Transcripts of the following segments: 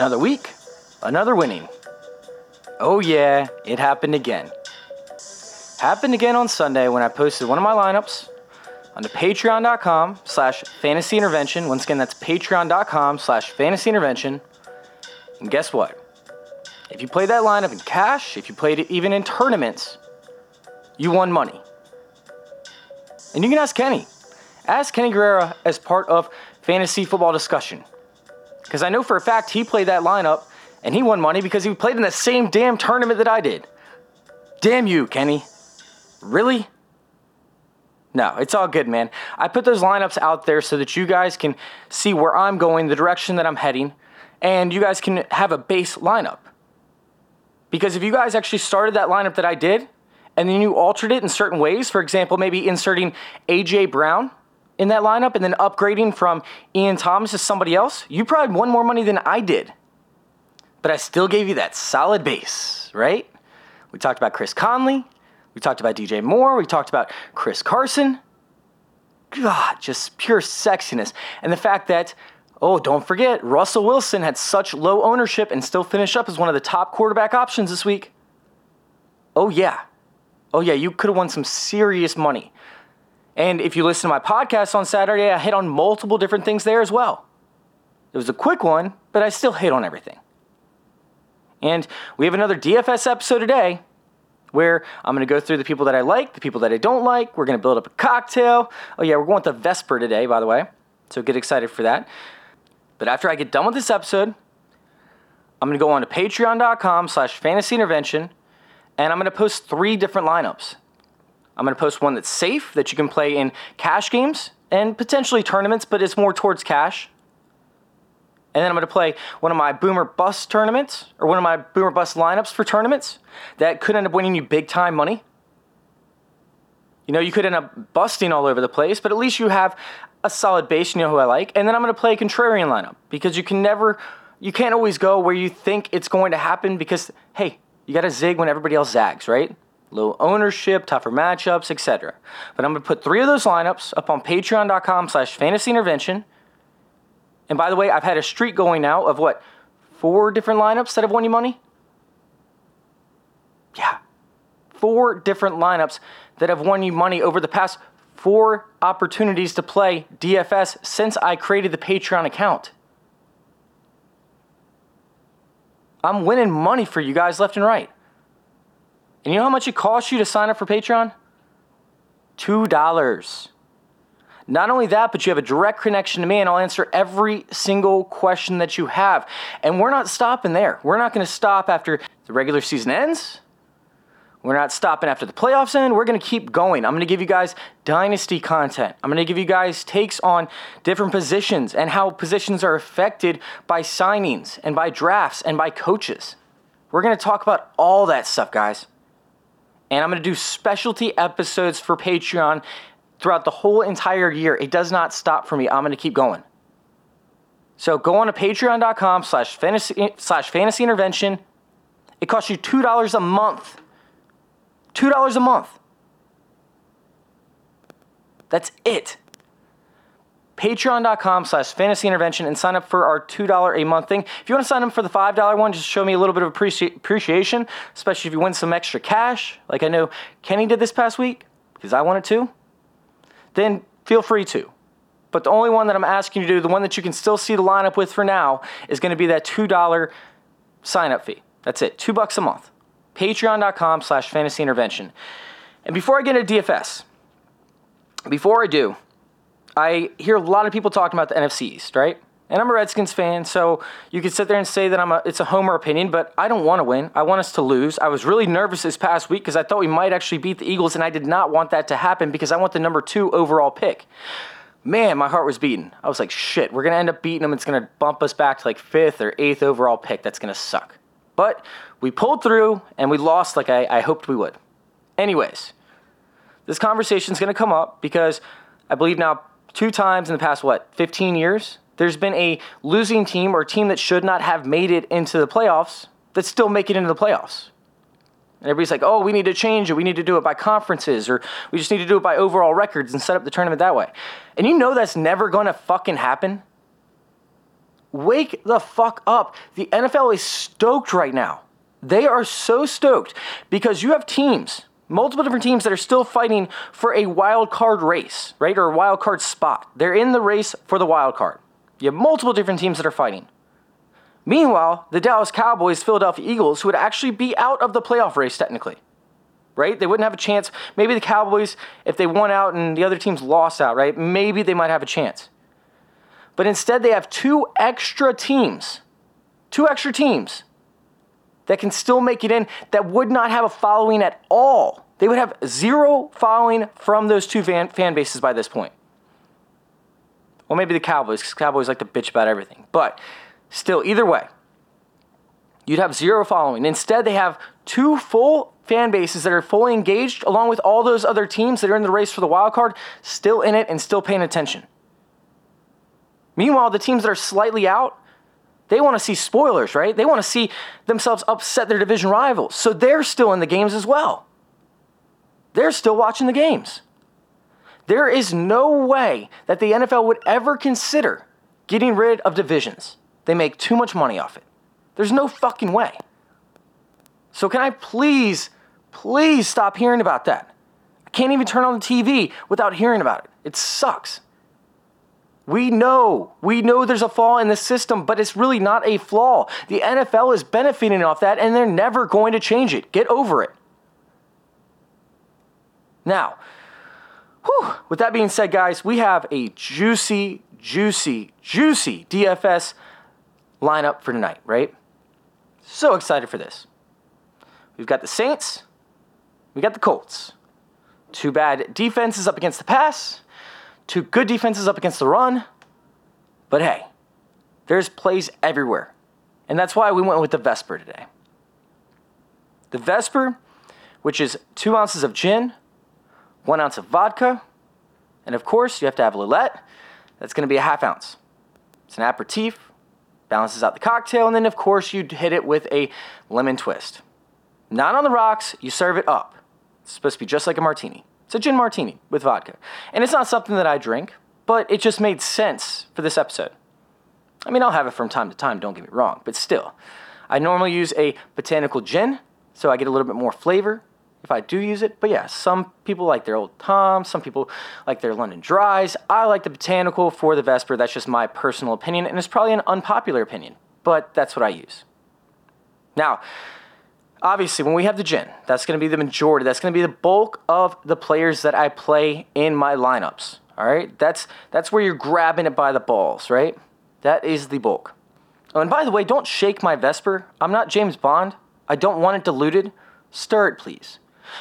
Another week, another winning. Oh, yeah, it happened again. Happened again on Sunday when I posted one of my lineups on the patreon.com slash fantasy intervention. Once again, that's patreon.com slash fantasy intervention. And guess what? If you played that lineup in cash, if you played it even in tournaments, you won money. And you can ask Kenny. Ask Kenny Guerrera as part of fantasy football discussion. Because I know for a fact he played that lineup and he won money because he played in the same damn tournament that I did. Damn you, Kenny. Really? No, it's all good, man. I put those lineups out there so that you guys can see where I'm going, the direction that I'm heading, and you guys can have a base lineup. Because if you guys actually started that lineup that I did, and then you altered it in certain ways, for example, maybe inserting AJ Brown in that lineup and then upgrading from Ian Thomas to somebody else, you probably won more money than I did. But I still gave you that solid base, right? We talked about Chris Conley. We talked about DJ Moore. We talked about Chris Carson. God, just pure sexiness. And the fact that, oh, don't forget, Russell Wilson had such low ownership and still finished up as one of the top quarterback options this week. Oh, yeah. Oh, yeah, you could have won some serious money. And if you listen to my podcast on Saturday, I hit on multiple different things there as well. It was a quick one, but I still hit on everything. And we have another DFS episode today where I'm going to go through the people that I like, the people that I don't like. We're going to build up a cocktail. Oh, yeah, we're going with the Vesper today, by the way. So get excited for that. But after I get done with this episode, I'm going to go on to patreon.com slash fantasy intervention and I'm going to post three different lineups. I'm going to post one that's safe, that you can play in cash games and potentially tournaments, but it's more towards cash. And then I'm going to play one of my Boomer Bust tournaments or one of my Boomer Bust lineups for tournaments that could end up winning you big time money. You know, you could end up busting all over the place, but at least you have a solid base. You know who I like. And then I'm going to play a contrarian lineup because you can never, you can't always go where you think it's going to happen because, hey, you got to zig when everybody else zags, right? Low ownership, tougher matchups, etc. But I'm going to put three of those lineups up on patreon.com slash fantasy intervention. And by the way, I've had a streak going now of what, four different lineups that have won you money? Yeah, four different lineups that have won you money over the past four opportunities to play DFS since I created the Patreon account. I'm winning money for you guys left and right. And you know how much it costs you to sign up for Patreon? $2. Not only that, but you have a direct connection to me, and I'll answer every single question that you have. And we're not stopping there. We're not going to stop after the regular season ends. We're not stopping after the playoffs end. We're going to keep going. I'm going to give you guys dynasty content. I'm going to give you guys takes on different positions and how positions are affected by signings and by drafts and by coaches. We're going to talk about all that stuff, guys. And I'm going to do specialty episodes for Patreon throughout the whole entire year. It does not stop for me. I'm going to keep going. So go on to patreon.com slash fantasy slash fantasy intervention. It costs you $2 a month $2 a month. That's it. Patreon.com slash fantasy intervention and sign up for our $2 a month thing. If you want to sign up for the $5 one, just show me a little bit of appreci- appreciation, especially if you win some extra cash, like I know Kenny did this past week, because I wanted to. Then feel free to. But the only one that I'm asking you to do, the one that you can still see the lineup with for now, is going to be that $2 sign up fee. That's it, two bucks a month patreon.com slash fantasy intervention. And before I get into DFS, before I do, I hear a lot of people talking about the NFC East, right? And I'm a Redskins fan, so you could sit there and say that I'm a it's a homer opinion, but I don't want to win. I want us to lose. I was really nervous this past week because I thought we might actually beat the Eagles, and I did not want that to happen because I want the number two overall pick. Man, my heart was beating. I was like, shit, we're gonna end up beating them. It's gonna bump us back to like fifth or eighth overall pick. That's gonna suck. But we pulled through and we lost like I, I hoped we would. Anyways, this conversation is gonna come up because I believe now two times in the past what 15 years there's been a losing team or team that should not have made it into the playoffs that still make it into the playoffs. And everybody's like, oh, we need to change it. We need to do it by conferences, or we just need to do it by overall records and set up the tournament that way. And you know that's never going to fucking happen. Wake the fuck up. The NFL is stoked right now. They are so stoked because you have teams, multiple different teams that are still fighting for a wild card race, right? Or a wild card spot. They're in the race for the wild card. You have multiple different teams that are fighting. Meanwhile, the Dallas Cowboys, Philadelphia Eagles, who would actually be out of the playoff race technically, right? They wouldn't have a chance. Maybe the Cowboys, if they won out and the other teams lost out, right? Maybe they might have a chance. But instead, they have two extra teams, two extra teams that can still make it in that would not have a following at all. They would have zero following from those two fan, fan bases by this point. Well, maybe the Cowboys, because Cowboys like to bitch about everything. But still, either way, you'd have zero following. Instead, they have two full fan bases that are fully engaged, along with all those other teams that are in the race for the wild card, still in it and still paying attention. Meanwhile, the teams that are slightly out, they want to see spoilers, right? They want to see themselves upset their division rivals. So they're still in the games as well. They're still watching the games. There is no way that the NFL would ever consider getting rid of divisions. They make too much money off it. There's no fucking way. So, can I please, please stop hearing about that? I can't even turn on the TV without hearing about it. It sucks. We know, we know there's a flaw in the system, but it's really not a flaw. The NFL is benefiting off that and they're never going to change it. Get over it. Now, Whew. With that being said, guys, we have a juicy, juicy, juicy DFS lineup for tonight, right? So excited for this. We've got the Saints, we got the Colts. Two bad defenses up against the pass, two good defenses up against the run. But hey, there's plays everywhere. And that's why we went with the Vesper today. The Vesper, which is two ounces of gin, one ounce of vodka, and of course, you have to have Lillet. That's going to be a half ounce. It's an aperitif, balances out the cocktail, and then, of course, you hit it with a lemon twist. Not on the rocks, you serve it up. It's supposed to be just like a martini. It's a gin martini with vodka. And it's not something that I drink, but it just made sense for this episode. I mean, I'll have it from time to time, don't get me wrong, but still. I normally use a botanical gin, so I get a little bit more flavor if I do use it. But yeah, some people like their Old Tom, some people like their London Dries. I like the Botanical for the Vesper. That's just my personal opinion, and it's probably an unpopular opinion, but that's what I use. Now, obviously, when we have the gin, that's going to be the majority. That's going to be the bulk of the players that I play in my lineups. All right, that's that's where you're grabbing it by the balls, right? That is the bulk. Oh, and by the way, don't shake my Vesper. I'm not James Bond. I don't want it diluted. Stir it, please.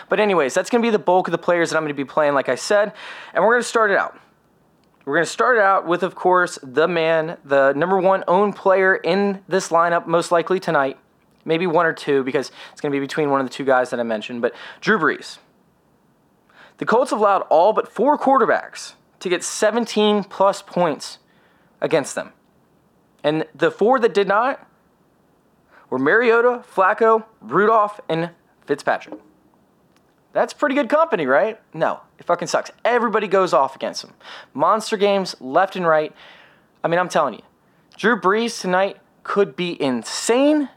But, anyways, that's going to be the bulk of the players that I'm going to be playing, like I said. And we're going to start it out. We're going to start it out with, of course, the man, the number one owned player in this lineup, most likely tonight. Maybe one or two, because it's going to be between one of the two guys that I mentioned. But Drew Brees. The Colts have allowed all but four quarterbacks to get 17 plus points against them. And the four that did not were Mariota, Flacco, Rudolph, and Fitzpatrick. That's pretty good company, right? No, it fucking sucks. Everybody goes off against them. Monster games left and right. I mean, I'm telling you, Drew Brees tonight could be insane.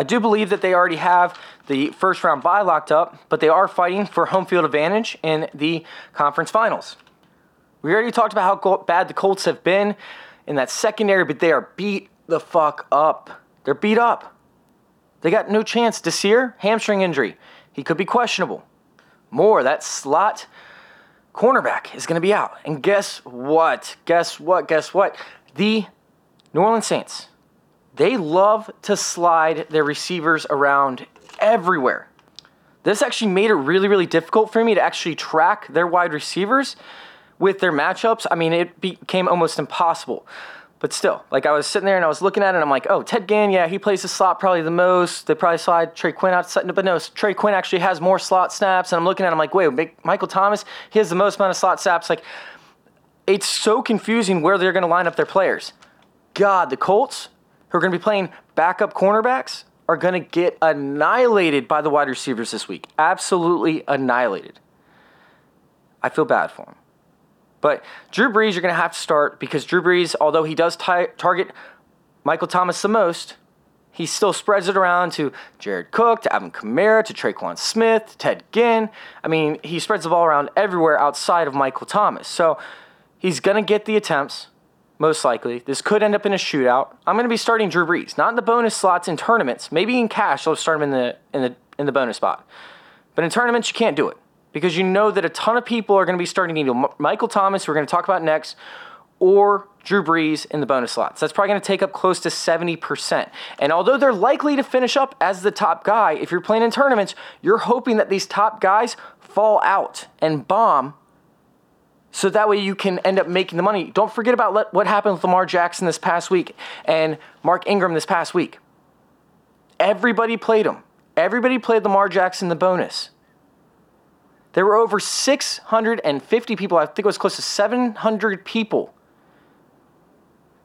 I do believe that they already have the first round bye locked up, but they are fighting for home field advantage in the conference finals. We already talked about how bad the Colts have been in that secondary, but they are beat the fuck up. They're beat up. They got no chance. Desir, hamstring injury. He could be questionable. Moore, that slot cornerback, is going to be out. And guess what? Guess what? Guess what? The New Orleans Saints, they love to slide their receivers around everywhere. This actually made it really, really difficult for me to actually track their wide receivers with their matchups. I mean, it became almost impossible. But still, like I was sitting there and I was looking at it and I'm like, oh, Ted Ginn, yeah, he plays the slot probably the most. They probably slide Tre'Quan out, but no, Tre'Quan actually has more slot snaps. And I'm looking at him like, wait, Michael Thomas, he has the most amount of slot snaps. Like, it's so confusing where they're going to line up their players. God, the Colts, who are going to be playing backup cornerbacks, are going to get annihilated by the wide receivers this week. Absolutely annihilated. I feel bad for them. But Drew Brees, you're going to have to start because Drew Brees, although he does t- target Michael Thomas the most, he still spreads it around to Jared Cook, to Alvin Kamara, to Tre'Quan Smith, Ted Ginn. I mean, he spreads the ball around everywhere outside of Michael Thomas. So he's going to get the attempts, most likely. This could end up in a shootout. I'm going to be starting Drew Brees, not in the bonus slots in tournaments. Maybe in cash, I'll start him in the in the in the bonus spot. But in tournaments, you can't do it because you know that a ton of people are going to be starting either Michael Thomas, we're going to talk about next, or Drew Brees in the bonus slots. That's probably going to take up close to 70%. And although they're likely to finish up as the top guy, if you're playing in tournaments, you're hoping that these top guys fall out and bomb so that way you can end up making the money. Don't forget about what happened with Lamar Jackson this past week and Mark Ingram this past week. Everybody played him. Everybody played Lamar Jackson the bonus. There were over 650 people, I think it was close to 700 people,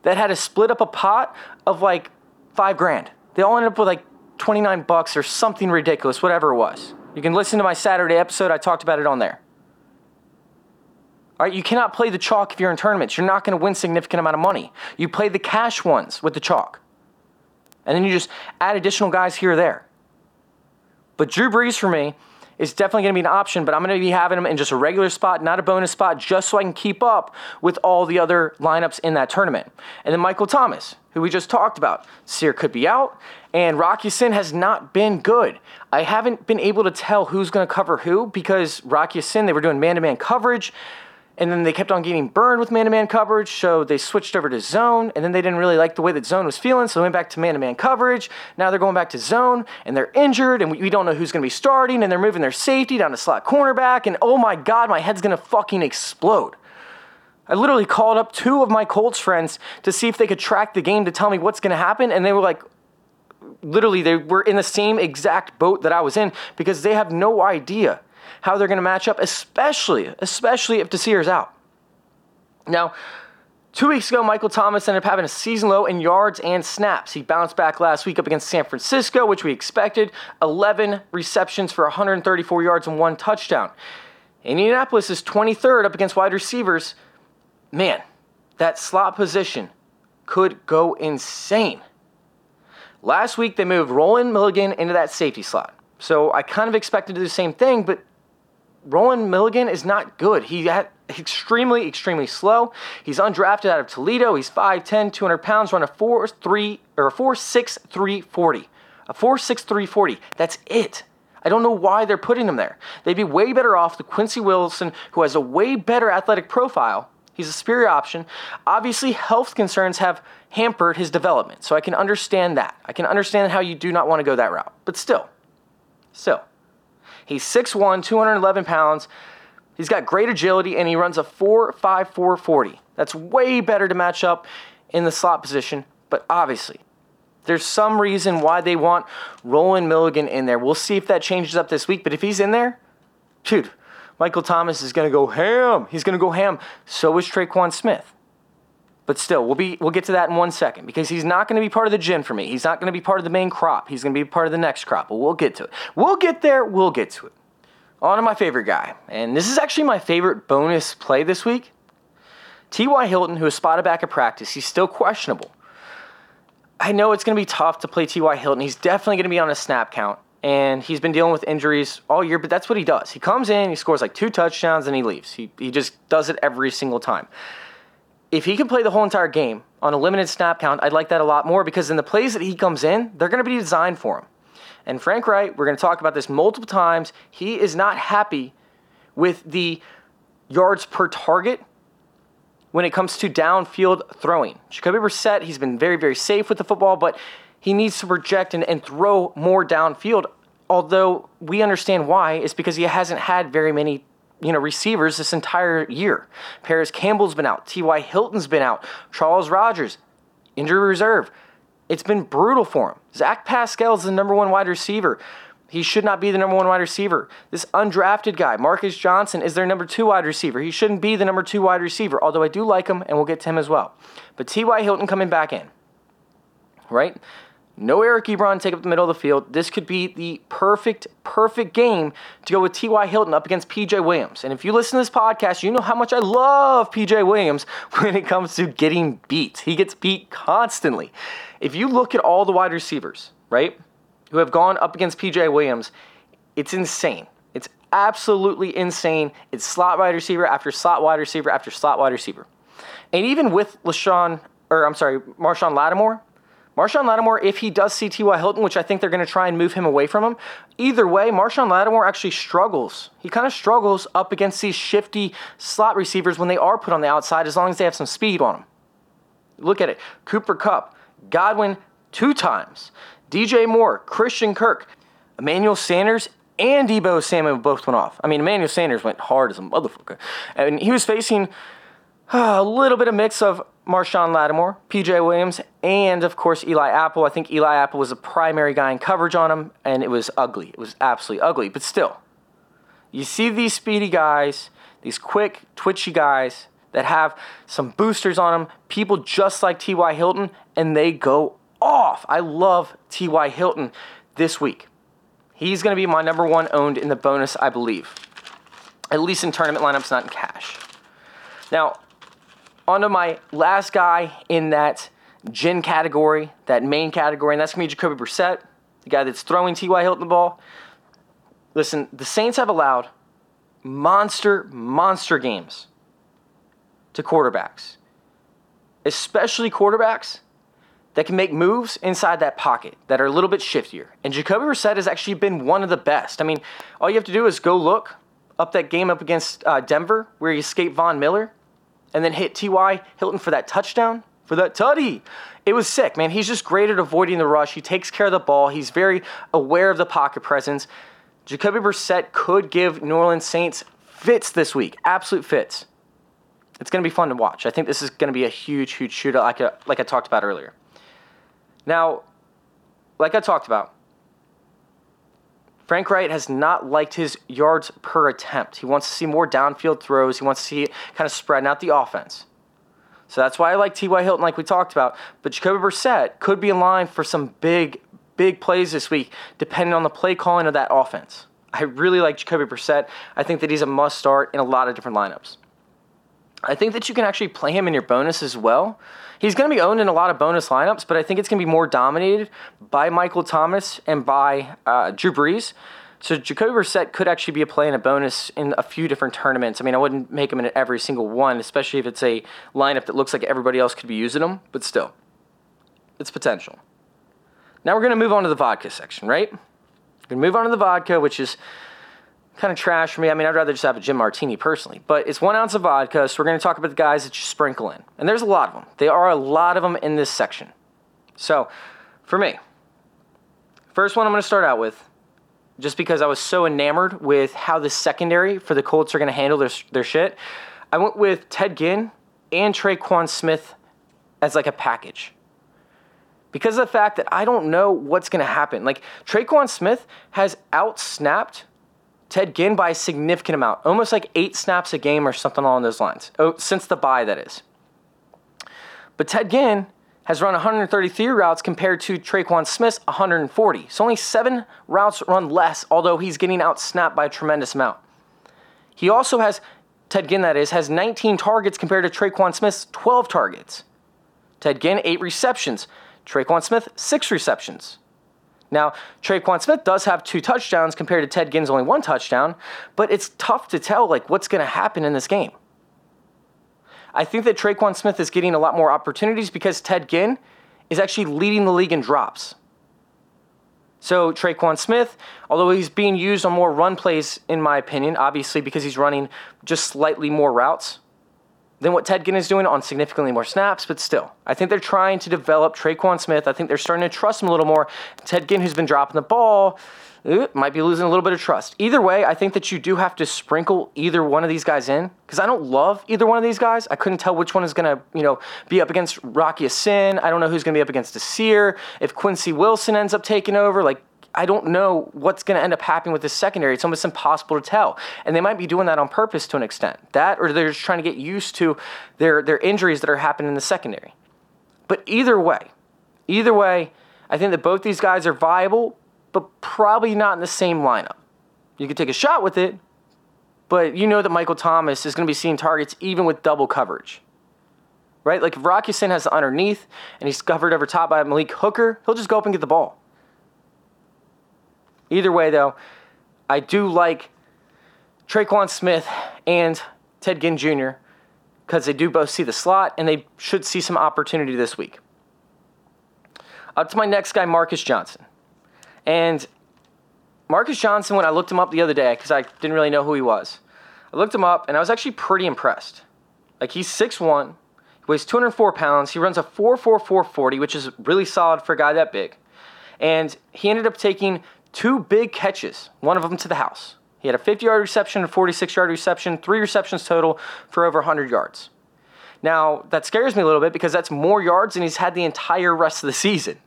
that had to split up a pot of like five grand. They all ended up with like 29 bucks or something ridiculous, whatever it was. You can listen to my Saturday episode, I talked about it on there. All right, you cannot play the chalk if you're in tournaments. You're not going to win significant amount of money. You play the cash ones with the chalk. And then you just add additional guys here or there. But Drew Brees for me, is definitely going to be an option, but I'm going to be having him in just a regular spot, not a bonus spot, just so I can keep up with all the other lineups in that tournament. And then Michael Thomas, who we just talked about. Sear could be out, and Rock Ya-Sin has not been good. I haven't been able to tell who's going to cover who because Rock Ya-Sin, they were doing man to man coverage. And then they kept on getting burned with man to man coverage, so they switched over to zone. And then they didn't really like the way that zone was feeling, so they went back to man to man coverage. Now they're going back to zone, and they're injured, and we, we don't know who's going to be starting. And they're moving their safety down to slot cornerback. And oh my God, my head's going to fucking explode. I literally called up two of my Colts friends to see if they could track the game to tell me what's going to happen. And they were like, literally, they were in the same exact boat that I was in because they have no idea how they're going to match up, especially, especially if Desir's out. Now, Two weeks ago, Michael Thomas ended up having a season low in yards and snaps. He bounced back last week up against San Francisco, which we expected 11 receptions for 134 yards and one touchdown. Indianapolis is 23rd up against wide receivers. Man, that slot position could go insane. Last week, they moved Rolan Milligan into that safety slot. So I kind of expected to do the same thing, but Rolan Milligan is not good. He had extremely, extremely slow. He's undrafted out of Toledo. He's 5'10, 200 pounds, run a 4'3 or a 4'6, 340. A 4'6, 340. That's it. I don't know why they're putting him there. They'd be way better off with Quincy Wilson, who has a way better athletic profile. He's a superior option. Obviously, health concerns have hampered his development, so I can understand that. I can understand how you do not want to go that route. But still, still. He's 6'1, 211 pounds. He's got great agility and he runs a 4.54 40. That's way better to match up in the slot position, but obviously, there's some reason why they want Rolan Milligan in there. We'll see if that changes up this week, but if he's in there, dude, Michael Thomas is going to go ham. He's going to go ham. So is Tre'Quan Smith. But still, we'll be we'll get to that in one second because he's not going to be part of the gym for me. He's not going to be part of the main crop. He's going to be part of the next crop. But we'll get to it. We'll get there. We'll get to it. On to my favorite guy, and this is actually my favorite bonus play this week. T.Y. Hilton, who is spotted back at practice, he's still questionable. I know it's going to be tough to play T.Y. Hilton. He's definitely going to be on a snap count, and he's been dealing with injuries all year, but that's what he does. He comes in, he scores like two touchdowns, and he leaves. He, he just does it every single time if he can play the whole entire game on a limited snap count, I'd like that a lot more because in the plays that he comes in, they're going to be designed for him. And Frank Reich, we're going to talk about this multiple times. He is not happy with the yards per target when it comes to downfield throwing. Jacoby Brissett, he's been very, very safe with the football, but he needs to project and, and throw more downfield. Although we understand why, it's because he hasn't had very many you know, receivers this entire year. Parris Campbell's been out. T.Y. Hilton's been out. Charles Rogers, injury reserve. It's been brutal for him. Zach Pascal is the number one wide receiver. He should not be the number one wide receiver. This undrafted guy, Marcus Johnson, is their number two wide receiver. He shouldn't be the number two wide receiver, although I do like him and we'll get to him as well. But T.Y. Hilton coming back in, right? No Eric Ebron take up the middle of the field. This could be the perfect, perfect game to go with T.Y. Hilton up against P.J. Williams. And if you listen to this podcast, you know how much I love P.J. Williams when it comes to getting beat. He gets beat constantly. If you look at all the wide receivers, right, who have gone up against P.J. Williams, it's insane. It's absolutely insane. It's slot wide receiver after slot wide receiver after slot wide receiver. And even with LaShawn, or I'm sorry, Marshon Lattimore, Marshon Lattimore, if he does see T.Y. Hilton, which I think they're going to try and move him away from him, either way, Marshon Lattimore actually struggles. He kind of struggles up against these shifty slot receivers when they are put on the outside, as long as they have some speed on them. Look at it Cooper Kupp, Godwin two times, DJ Moore, Christian Kirk, Emmanuel Sanders, and Deebo Samuel both went off. I mean, Emmanuel Sanders went hard as a motherfucker. And he was facing a little bit of mix of Marshon Lattimore, PJ Williams, and of course Eli Apple. I think Eli Apple was a primary guy in coverage on him, and it was ugly. It was absolutely ugly. But still, you see these speedy guys, these quick, twitchy guys that have some boosters on them, people just like T.Y. Hilton, and they go off. I love T.Y. Hilton this week. He's going to be my number one owned in the bonus, I believe. At least in tournament lineups, not in cash. Now, on to my last guy in that gin category, that main category, and that's going to be Jacoby Brissett, the guy that's throwing T.Y. Hilton the ball. Listen, the Saints have allowed monster, monster games to quarterbacks, especially quarterbacks that can make moves inside that pocket that are a little bit shiftier. And Jacoby Brissett has actually been one of the best. I mean, all you have to do is go look up that game up against uh, Denver where he escaped Von Miller and then hit T.Y. Hilton for that touchdown, for that tutty. It was sick, man. He's just great at avoiding the rush. He takes care of the ball. He's very aware of the pocket presence. Jacoby Brissett could give New Orleans Saints fits this week, absolute fits. It's going to be fun to watch. I think this is going to be a huge, huge shootout, like, a, like I talked about earlier. Now, like I talked about, Frank Reich has not liked his yards per attempt. He wants to see more downfield throws. He wants to see it kind of spreading out the offense. So that's why I like T.Y. Hilton, like we talked about. But Jacoby Brissett could be in line for some big, big plays this week, depending on the play calling of that offense. I really like Jacoby Brissett. I think that he's a must start in a lot of different lineups. I think that you can actually play him in your bonus as well. He's going to be owned in a lot of bonus lineups, but I think it's going to be more dominated by Michael Thomas and by uh, Drew Brees. So Jacoby Brissett could actually be a play in a bonus in a few different tournaments. I mean, I wouldn't make him in every single one, especially if it's a lineup that looks like everybody else could be using him, but still, it's potential. Now we're going to move on to the vodka section, right? We're going to move on to the vodka, which is kind of trash for me. I mean, I'd rather just have a gin martini personally, but it's one ounce of vodka, so we're going to talk about the guys that you sprinkle in. And there's a lot of them. There are a lot of them in this section. So, for me, first one I'm going to start out with, just because I was so enamored with how the secondary for the Colts are going to handle their, their shit, I went with Ted Ginn and Tre'Quan Smith as like a package. Because of the fact that I don't know what's going to happen. Like, Tre'Quan Smith has outsnapped Ted Ginn by a significant amount, almost like eight snaps a game or something along those lines, oh, since the bye, that is. But Ted Ginn has run 133 routes compared to Tre'Quan Smith's 140. So only seven routes run less, although he's getting out snapped by a tremendous amount. He also has, Ted Ginn that is, has 19 targets compared to Tre'Quan Smith's 12 targets. Ted Ginn, eight receptions. Tre'Quan Smith, six receptions. Now, Tre'Quan Smith does have two touchdowns compared to Ted Ginn's only one touchdown, but it's tough to tell like what's going to happen in this game. I think that Tre'Quan Smith is getting a lot more opportunities because Ted Ginn is actually leading the league in drops. So Tre'Quan Smith, although he's being used on more run plays, in my opinion, obviously because he's running just slightly more routes than what Ted Ginn is doing on significantly more snaps, but still, I think they're trying to develop Tre'Quan Smith. I think they're starting to trust him a little more. Ted Ginn, who's been dropping the ball, might be losing a little bit of trust. Either way, I think that you do have to sprinkle either one of these guys in because I don't love either one of these guys. I couldn't tell which one is going to, you know, be up against Rocky Ya-Sin. I don't know who's going to be up against Desir. If Quincy Wilson ends up taking over, like I don't know what's going to end up happening with the secondary. It's almost impossible to tell. And they might be doing that on purpose to an extent. That or they're just trying to get used to their their injuries that are happening in the secondary. But either way, either way, I think that both these guys are viable, but probably not in the same lineup. You could take a shot with it, but you know that Michael Thomas is going to be seeing targets even with double coverage. Right? Like if Rock Ya-Sin has the underneath and he's covered over top by Malik Hooker, he'll just go up and get the ball. Either way, though, I do like Tre'Quan Smith and Ted Ginn Jr. because they do both see the slot and they should see some opportunity this week. Up to my next guy, Marcus Johnson. And Marcus Johnson, when I looked him up the other day, because I didn't really know who he was, I looked him up and I was actually pretty impressed. Like he's 6'1, he weighs 204 pounds, he runs a 4.4440, which is really solid for a guy that big. And he ended up taking two big catches, one of them to the house. He had a 50 yard reception, a 46 yard reception, three receptions total for over 100 yards. Now, that scares me a little bit because that's more yards than he's had the entire rest of the season.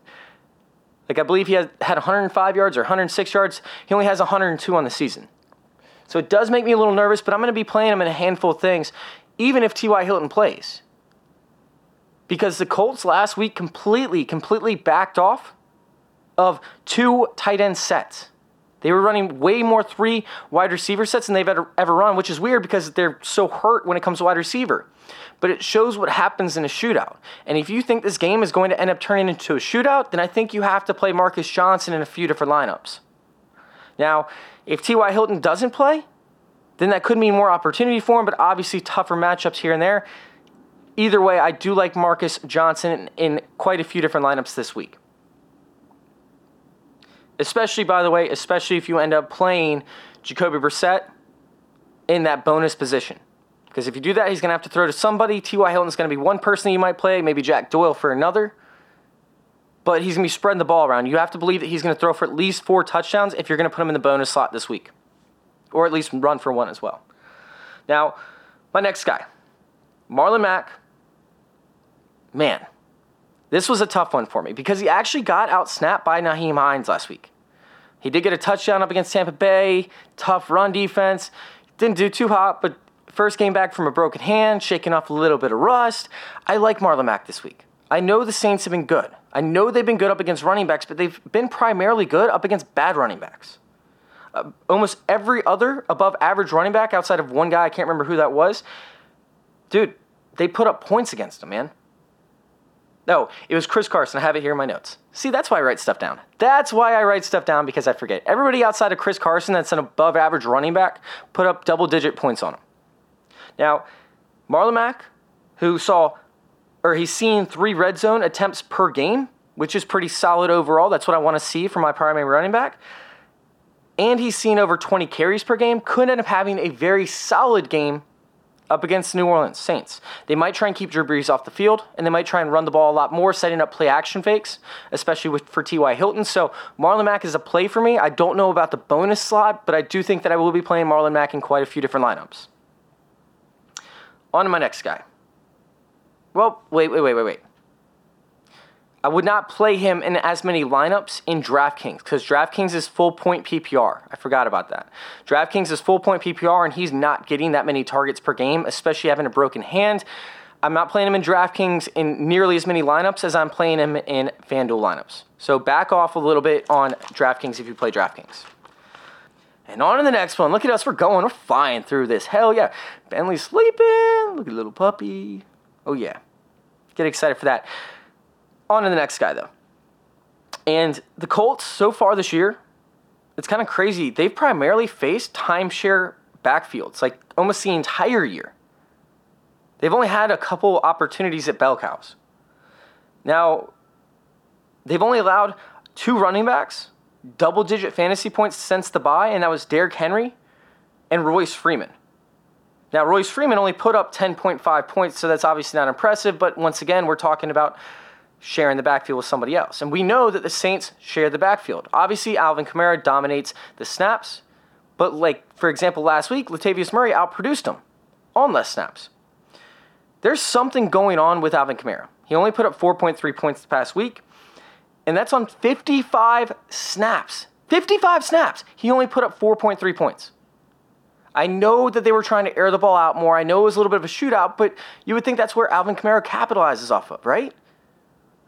Like, I believe he had, had 105 yards or 106 yards. He only has 102 on the season. So it does make me a little nervous, but I'm going to be playing him in a handful of things, even if T.Y. Hilton plays. Because the Colts last week completely, completely backed off of two tight end sets. They were running way more three wide receiver sets than they've ever, ever run, which is weird because they're so hurt when it comes to wide receiver. But it shows what happens in a shootout. And if you think this game is going to end up turning into a shootout, then I think you have to play Marcus Johnson in a few different lineups. Now, if T.Y. Hilton doesn't play, then that could mean more opportunity for him, but obviously tougher matchups here and there. Either way, I do like Marcus Johnson in quite a few different lineups this week. Especially, by the way, especially if you end up playing Jacoby Brissett in that bonus position. Because if you do that, he's going to have to throw to somebody. T.Y. Hilton's going to be one person you might play, maybe Jack Doyle for another. But he's going to be spreading the ball around. You have to believe that he's going to throw for at least four touchdowns if you're going to put him in the bonus slot this week. Or at least run for one as well. Now, my next guy, Marlon Mack. Man, this was a tough one for me because he actually got out snapped by Nyheim Hines last week. He did get a touchdown up against Tampa Bay, tough run defense. Didn't do too hot, but first game back from a broken hand, shaking off a little bit of rust. I like Marlon Mack this week. I know the Saints have been good. I know they've been good up against running backs, but they've been primarily good up against bad running backs. Uh, almost every other above average running back outside of one guy, I can't remember who that was, dude, they put up points against him, man. No, it was Chris Carson. I have it here in my notes. See, that's why I write stuff down. That's why I write stuff down because I forget. Everybody outside of Chris Carson that's an above average running back put up double digit points on him. Now, Marlon Mack, who saw, or he's seen three red zone attempts per game, which is pretty solid overall. That's what I want to see from my primary running back. And he's seen over 20 carries per game, could end up having a very solid game up against the New Orleans Saints. They might try and keep Drew Brees off the field, and they might try and run the ball a lot more, setting up play action fakes, especially with, for T.Y. Hilton. So Marlon Mack is a play for me. I don't know about the bonus slot, but I do think that I will be playing Marlon Mack in quite a few different lineups. On to my next guy. Well, wait, wait, wait, wait, wait. I would not play him in as many lineups in DraftKings because DraftKings is full point PPR. I forgot about that. DraftKings is full point PPR and he's not getting that many targets per game, especially having a broken hand. I'm not playing him in DraftKings in nearly as many lineups as I'm playing him in FanDuel lineups. So back off a little bit on DraftKings if you play DraftKings. And on to the next one. Look at us. We're going. We're flying through this. Hell yeah. Bentley's sleeping. Look at little puppy. Oh yeah. Get excited for that. On to the next guy, though. And the Colts, so far this year, it's kind of crazy. They've primarily faced timeshare backfields, like almost the entire year. They've only had a couple opportunities at bell cows. Now, they've only allowed two running backs double digit fantasy points since the bye, and that was Derrick Henry and Royce Freeman. Now, Royce Freeman only put up 10.5 points, so that's obviously not impressive, but once again, we're talking about sharing the backfield with somebody else. And we know that the Saints share the backfield. Obviously, Alvin Kamara dominates the snaps, but like, for example, last week, Latavius Murray outproduced him on less snaps. There's something going on with Alvin Kamara. He only put up 4.3 points the past week, and that's on 55 snaps. 55 snaps. He only put up 4.3 points. I know that they were trying to air the ball out more. I know it was a little bit of a shootout, but you would think that's where Alvin Kamara capitalizes off of, right?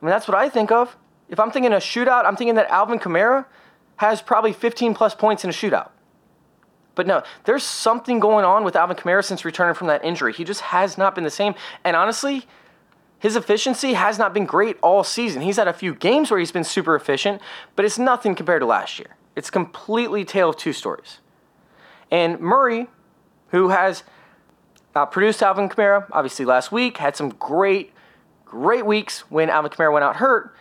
I mean, that's what I think of. If I'm thinking a shootout, I'm thinking that Alvin Kamara has probably 15 plus points in a shootout. But no, there's something going on with Alvin Kamara since returning from that injury. He just has not been the same. And honestly, his efficiency has not been great all season. He's had a few games where he's been super efficient, but it's nothing compared to last year. It's completely tale of two stories. And Murray, who has uh, produced Alvin Kamara, obviously last week, had some great, great weeks when Alvin Kamara went out hurt.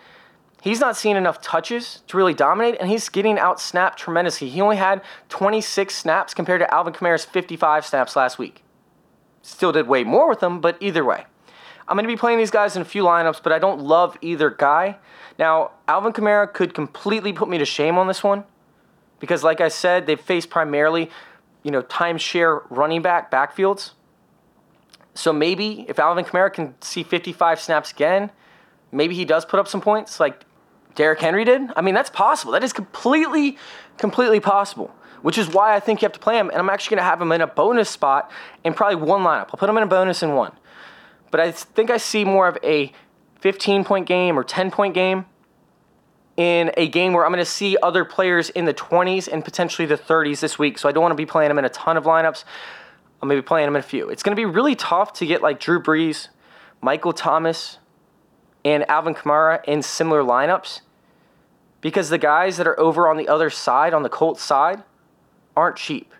He's not seeing enough touches to really dominate, and he's getting out snapped tremendously. He only had 26 snaps compared to Alvin Kamara's 55 snaps last week. Still did way more with them, but either way. I'm going to be playing these guys in a few lineups, but I don't love either guy. Now, Alvin Kamara could completely put me to shame on this one because, like I said, they've faced primarily you know, timeshare running back backfields. So maybe if Alvin Kamara can see 55 snaps again, maybe he does put up some points like Derrick Henry did. I mean, that's possible. That is completely, completely possible. Which is why I think you have to play him. And I'm actually going to have him in a bonus spot in probably one lineup. I'll put him in a bonus in one. But I think I see more of a 15 point game or 10 point game in a game where I'm going to see other players in the 20s and potentially the 30s this week. So I don't want to be playing them in a ton of lineups. I'm to be playing them in a few. It's going to be really tough to get like Drew Brees, Michael Thomas, and Alvin Kamara in similar lineups because the guys that are over on the other side, on the Colts side, aren't cheap.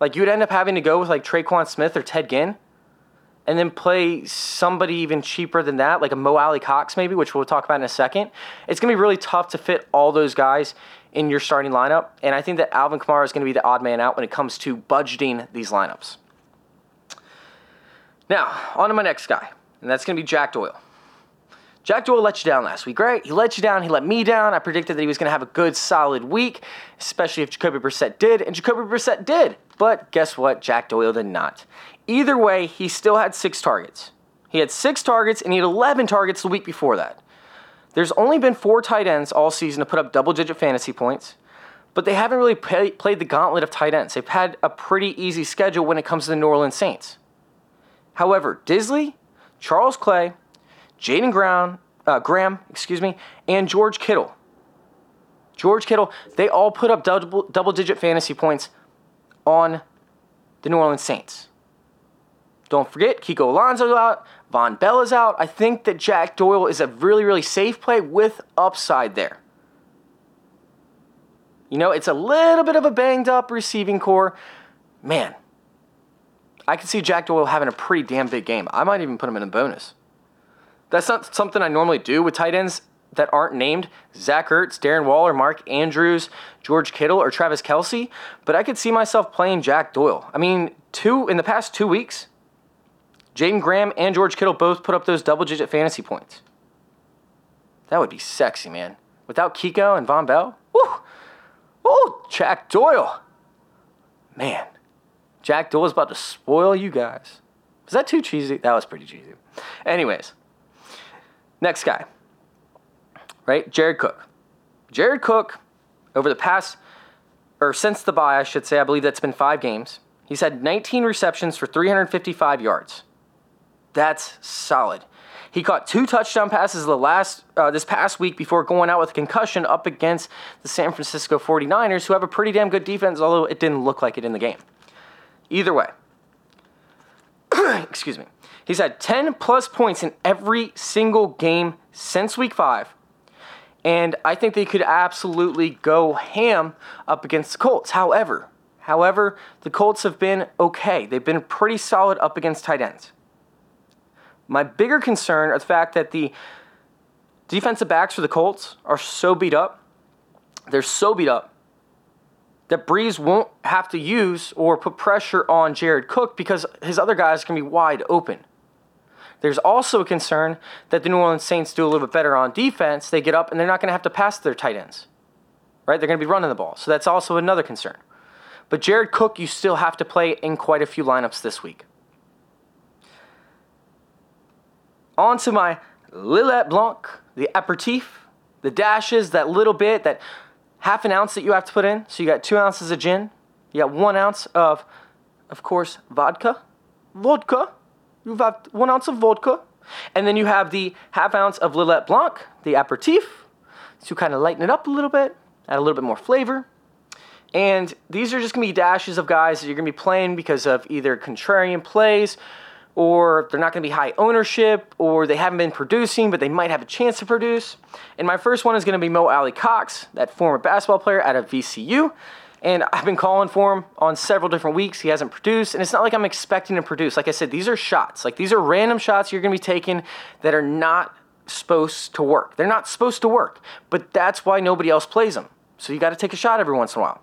Like you'd end up having to go with like Tre'Quan Smith or Ted Ginn and then play somebody even cheaper than that, like a Mo Alie-Cox maybe, which we'll talk about in a second, it's going to be really tough to fit all those guys in your starting lineup. And I think that Alvin Kamara is going to be the odd man out when it comes to budgeting these lineups. Now, on to my next guy, and that's going to be Jack Doyle. Jack Doyle let you down last week, right? He let you down. He let me down. I predicted that he was going to have a good, solid week, especially if Jacoby Brissett did, and Jacoby Brissett did. But guess what? Jack Doyle did not. Either way, he still had six targets. He had six targets and he had 11 targets the week before that. There's only been four tight ends all season to put up double digit fantasy points, but they haven't really play, played the gauntlet of tight ends. They've had a pretty easy schedule when it comes to the New Orleans Saints. However, Dissly, Charles Clay, Jaden Brown, uh, Graham, excuse me, and George Kittle. George Kittle, they all put up double, double digit fantasy points on the New Orleans Saints. Don't forget, Kiko Alonso's out, Vonn Bell is out. I think that Jack Doyle is a really, really safe play with upside there. You know, it's a little bit of a banged up receiving corps. Man, I can see Jack Doyle having a pretty damn big game. I might even put him in a bonus. That's not something I normally do with tight ends that aren't named Zach Ertz, Darren Waller, Mark Andrews, George Kittle, or Travis Kelce, but I could see myself playing Jack Doyle. I mean, two in the past two weeks, Jaeden Graham and George Kittle both put up those double digit fantasy points. That would be sexy, man. Without Kiko and Vonn Bell? Woo! Oh, Jack Doyle. Man, Jack Doyle is about to spoil you guys. Was that too cheesy? That was pretty cheesy. Anyways, next guy, right? Jared Cook. Jared Cook, over the past, or since the bye, I should say, I believe that's been five games. He's had 19 receptions for 355 yards. That's solid. He caught two touchdown passes the last uh, this past week before going out with a concussion up against the San Francisco 49ers, who have a pretty damn good defense, although it didn't look like it in the game. Either way, excuse me, he's had 10 plus points in every single game since week five. And I think they could absolutely go ham up against the Colts. However, however, the Colts have been okay. They've been pretty solid up against tight ends. My bigger concern is the fact that the defensive backs for the Colts are so beat up. They're so beat up that Brees won't have to use or put pressure on Jared Cook because his other guys can be wide open. There's also a concern that the New Orleans Saints do a little bit better on defense. They get up and they're not going to have to pass their tight ends, right? They're going to be running the ball. So that's also another concern. But Jared Cook, you still have to play in quite a few lineups this week. On to my Lillet Blanc, the aperitif, the dashes, that little bit, that half an ounce that you have to put in. So you got two ounces of gin, you got one ounce of, of course, vodka, vodka. You have got one ounce of vodka, and then you have the half ounce of Lillet Blanc, the aperitif, to kind of lighten it up a little bit, add a little bit more flavor. And these are just gonna be dashes of guys that you're gonna be playing because of either contrarian plays or they're not going to be high ownership, or they haven't been producing, but they might have a chance to produce. And my first one is going to be Mo Alie-Cox, that former basketball player out of VCU. And I've been calling for him on several different weeks. He hasn't produced, and it's not like I'm expecting him to produce. Like I said, these are shots. Like these are random shots you're going to be taking that are not supposed to work. They're not supposed to work, but that's why nobody else plays them. So you got to take a shot every once in a while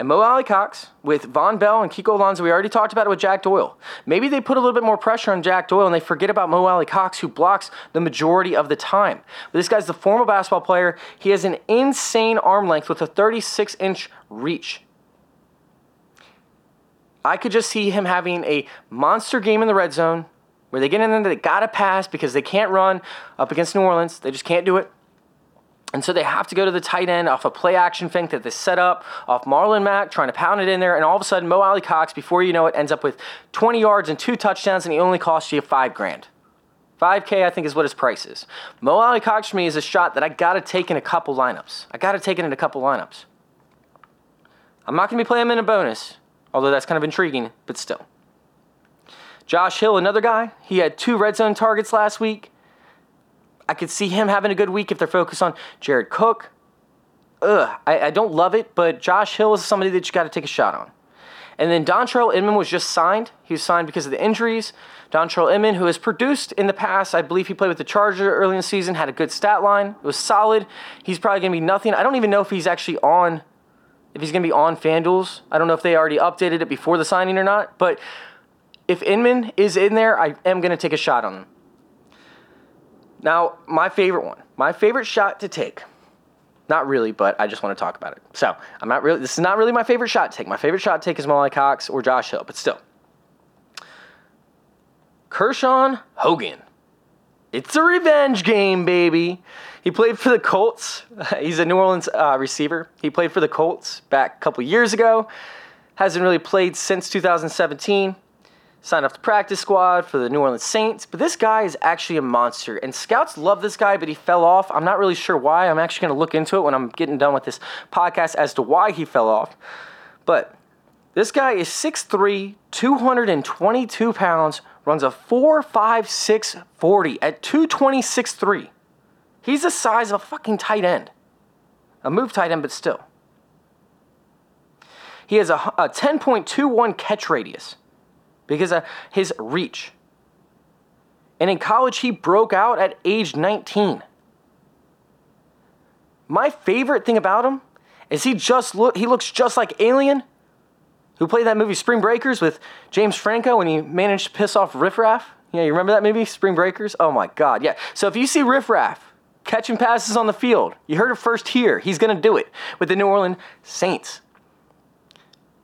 and Mo Alie-Cox with Vonn Bell and Kiko Alonso. We already talked about it with Jack Doyle. Maybe they put a little bit more pressure on Jack Doyle and they forget about Mo Alie-Cox, who blocks the majority of the time. But this guy's the former basketball player. He has an insane arm length with a 36 inch reach. I could just see him having a monster game in the red zone where they get in there, they gotta pass because they can't run up against New Orleans. They just can't do it. And so they have to go to the tight end off a play action fake that they set up off Marlon Mack, trying to pound it in there. And all of a sudden, Mo Alie-Cox, before you know it, ends up with 20 yards and two touchdowns, and he only costs you five grand. 5K, I think, is what his price is. Mo Alie-Cox for me is a shot that I got to take in a couple lineups. I got to take it in a couple lineups. I'm not going to be playing him in a bonus, although that's kind of intriguing, but still. Josh Hill, another guy. He had two red zone targets last week. I could see him having a good week if they're focused on Jared Cook. Ugh, I, I don't love it, but Josh Hill is somebody that you got to take a shot on. And then Dontrelle Inman was just signed. He was signed because of the injuries. Dontrelle Inman, who has produced in the past, I believe he played with the Charger early in the season, had a good stat line. It was solid. He's probably going to be nothing. I don't even know if he's actually on, if he's going to be on FanDuel's. I don't know if they already updated it before the signing or not. But if Inman is in there, I am going to take a shot on him. Now, my favorite one, my favorite shot to take. Not really, but I just want to talk about it. So, I'm not really, this is not really my favorite shot to take. My favorite shot to take is Mo Alie-Cox or Josh Hill, but still. Krishawn Hogan. It's a revenge game, baby. He played for the Colts. He's a New Orleans uh, receiver. He played for the Colts back a couple years ago. Hasn't really played since 2017 signed off the practice squad for the New Orleans Saints. But this guy is actually a monster. And scouts love this guy, but he fell off. I'm not really sure why. I'm actually going to look into it when I'm getting done with this podcast as to why he fell off. But this guy is 6'3, 222 pounds, runs a 4.56 40 at 226.3. He's the size of a fucking tight end. A move tight end, but still. He has a, a 10.21 catch radius because of his reach. And in college, he broke out at age 19. My favorite thing about him is he just look he looks just like Alien, who played that movie Spring Breakers with James Franco when he managed to piss off Riff Raff. Yeah, you remember that movie, Spring Breakers? Oh my God, yeah. So if you see Riff Raff catching passes on the field, you heard it first here. He's gonna do it with the New Orleans Saints.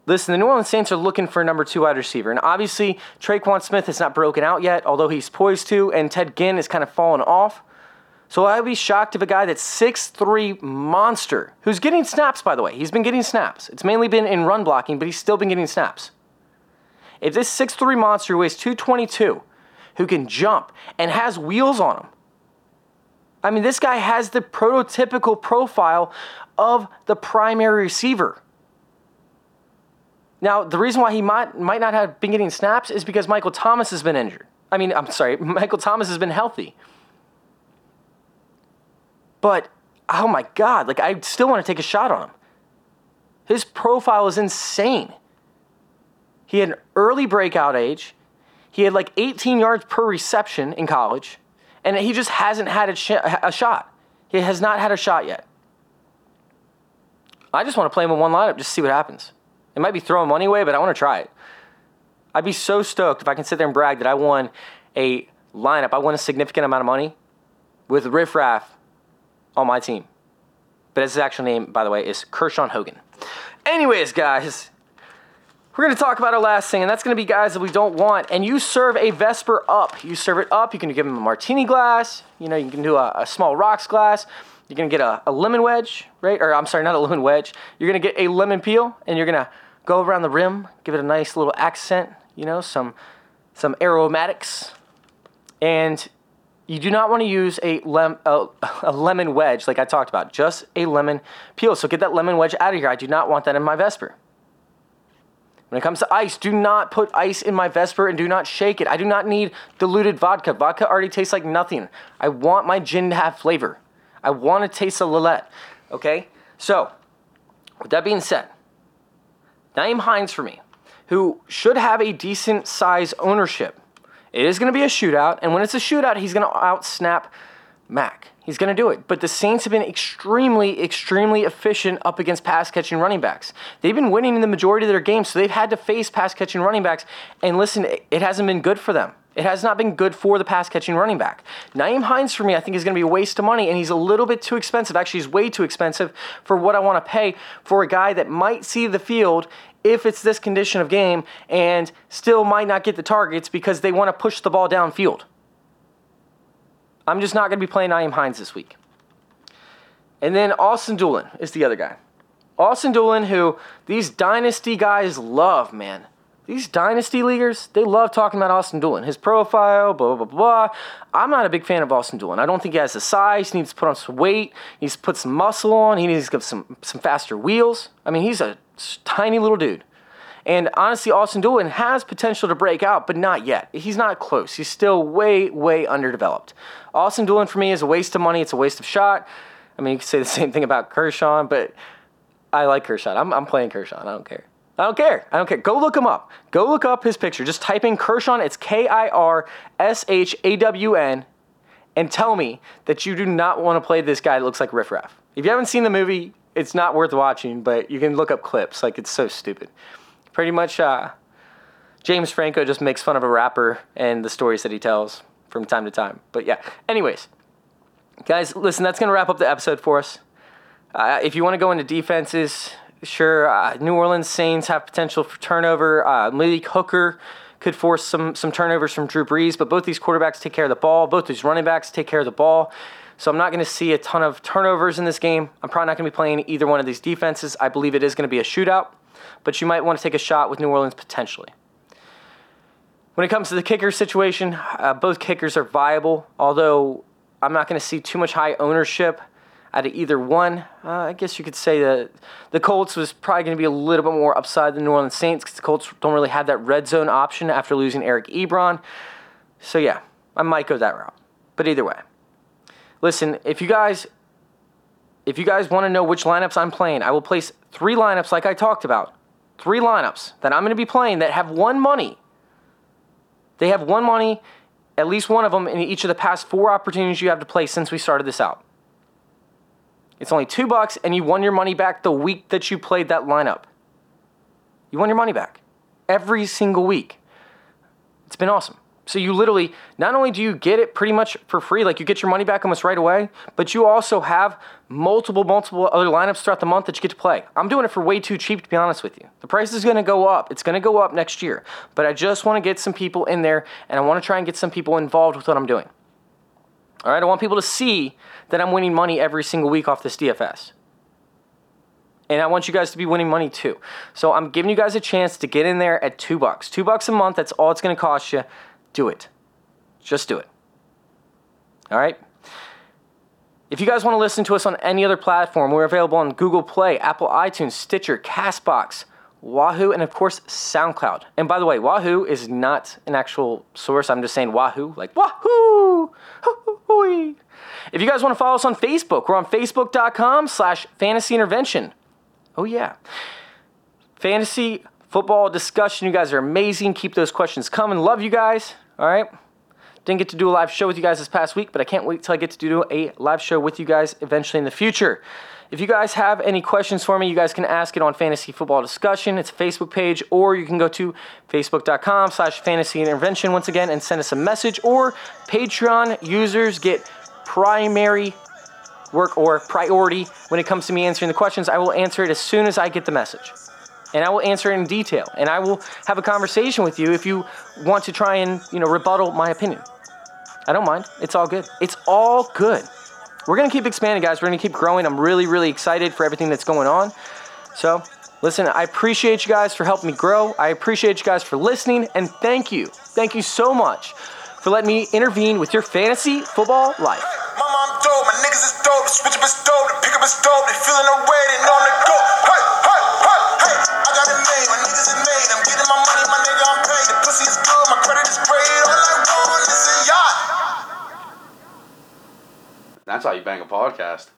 Listen, the New Orleans Saints are looking for a number two wide receiver. And obviously, Tre'Quan Smith has not broken out yet, although he's poised to, and Ted Ginn is kind of fallen off. So I'd be shocked if a guy that's 6'3 monster, who's getting snaps, by the way, he's been getting snaps. It's mainly been in run blocking, but he's still been getting snaps. If this 6'3 monster weighs 222, who can jump and has wheels on him, I mean, this guy has the prototypical profile of the primary receiver. Now, the reason why he might, might not have been getting snaps is because Michael Thomas has been injured. I mean, I'm sorry, Michael Thomas has been healthy. But, oh my God, like, I still want to take a shot on him. His profile is insane. He had an early breakout age. He had like 18 yards per reception in college, and he just hasn't had a, sh- a shot. He has not had a shot yet. I just want to play him in one lineup, just see what happens. It might be throwing money away, but I want to try it. I'd be so stoked if I can sit there and brag that I won a lineup. I won a significant amount of money with Riff Raff on my team. But his actual name, by the way, is Krishawn Hogan. Anyways, guys, we're going to talk about our last thing, and that's going to be guys that we don't want. And you serve a Vesper up. You serve it up. You can give them a martini glass. You know, you can do a, a small rocks glass. You're going to get a, a lemon wedge, right? Or I'm sorry, not a lemon wedge. You're going to get a lemon peel, and you're going to go around the rim, give it a nice little accent, you know, some some aromatics. And you do not want to use a, lem- a, a, lemon wedge like I talked about, just a lemon peel. So get that lemon wedge out of here. I do not want that in my Vesper. When it comes to ice, do not put ice in my Vesper and do not shake it. I do not need diluted vodka. Vodka already tastes like nothing. I want my gin to have flavor. I want to taste a Lillet. Okay? So, with that being said, Nyheim Hines for me, who should have a decent size ownership. It is going to be a shootout, and when it's a shootout, he's going to outsnap Mack. He's going to do it. But the Saints have been extremely, extremely efficient up against pass catching running backs. They've been winning in the majority of their games, so they've had to face pass catching running backs. And listen, it hasn't been good for them. It has not been good for the pass catching running back. Nyheim Hines for me, I think is going to be a waste of money, and he's a little bit too expensive. Actually, he's way too expensive for what I want to pay for a guy that might see the field if it's this condition of game and still might not get the targets because they want to push the ball downfield. I'm just not going to be playing Nyheim Hines this week. And then Ashton Dulin is the other guy. Ashton Dulin, who these dynasty guys love, man. These dynasty leaguers, they love talking about Ashton Dulin. His profile, blah, blah, blah, blah. I'm not a big fan of Ashton Dulin. I don't think he has the size. He needs to put on some weight. He needs to put some muscle on. He needs to get some, some faster wheels. I mean, he's a tiny little dude. And honestly, Ashton Dulin has potential to break out, but not yet. He's not close. He's still way, way underdeveloped. Ashton Dulin for me is a waste of money. It's a waste of shot. I mean, you could say the same thing about Kershaw, but I like Kershaw. I'm, I'm playing Kershaw. I don't care. I don't care. I don't care. Go look him up. Go look up his picture. Just type in Kershaw. It's K I R S H A W N and tell me that you do not want to play this guy that looks like Riff Raff. If you haven't seen the movie, it's not worth watching, but you can look up clips. Like, it's so stupid pretty much uh, James Franco just makes fun of a rapper and the stories that he tells from time to time. But yeah, anyways, guys, listen, that's going to wrap up the episode for us. Uh, if you want to go into defenses, sure, uh, New Orleans Saints have potential for turnover. Uh, Malik Hooker could force some, some turnovers from Drew Brees, but both these quarterbacks take care of the ball. Both these running backs take care of the ball. So I'm not going to see a ton of turnovers in this game. I'm probably not going to be playing either one of these defenses. I believe it is going to be a shootout but you might want to take a shot with New Orleans potentially. When it comes to the kicker situation, uh, both kickers are viable, although I'm not going to see too much high ownership out of either one. Uh, I guess you could say that the Colts was probably going to be a little bit more upside than the New Orleans Saints because the Colts don't really have that red zone option after losing Eric Ebron. So, yeah, I might go that route. But either way, listen, if you guys if you guys want to know which lineups I'm playing, I will place three lineups like I talked about. Three lineups that I'm going to be playing that have one money. They have one money, at least one of them in each of the past four opportunities you have to play since we started this out. It's only two bucks, and you won your money back the week that you played that lineup. You won your money back every single week. It's been awesome. So you literally, not only do you get it pretty much for free, like you get your money back almost right away, but you also have multiple, multiple other lineups throughout the month that you get to play. I'm doing it for way too cheap, to be honest with you. The price is going to go up. It's going to go up next year. But I just want to get some people in there, and I want to try and get some people involved with what I'm doing. All right, I want people to see that I'm winning money every single week off this DFS. And I want you guys to be winning money too. So I'm giving you guys a chance to get in there at two bucks. Two bucks a month, that's all it's to cost you do it. Just do it. All right? If you guys want to listen to us on any other platform, we're available on Google Play, Apple iTunes, Stitcher, Castbox, Wahoo, and of course, SoundCloud. And by the way, Wahoo is not an actual source. I'm just saying Wahoo, like Wahoo! If you guys want to follow us on Facebook, we're on facebook.com slash fantasy intervention. Oh, yeah. Fantasy football discussion. You guys are amazing. Keep those questions coming. Love you guys. All right. Didn't get to do a live show with you guys this past week, but I can't wait till I get to do a live show with you guys eventually in the future. If you guys have any questions for me, you guys can ask it on Fantasy Football Discussion. It's a Facebook page, or you can go to facebook.com slash fantasy intervention once again and send us a message. Or Patreon users get primary work or priority when it comes to me answering the questions. I will answer it as soon as I get the message. And I will answer it in detail. And I will have a conversation with you if you want to try and, you know, rebuttal my opinion. I don't mind. It's all good. It's all good. We're going to keep expanding, guys. We're going to keep growing. I'm really, really excited for everything that's going on. So, listen, I appreciate you guys for helping me grow. I appreciate you guys for listening. And thank you. Thank you so much for letting me intervene with your fantasy football life. My mom dope, my niggas is dope, the switch up is dope, the is dope, they feeling the way, they know I'm the go. Hey, hey, hey, hey, That's how you bang a podcast.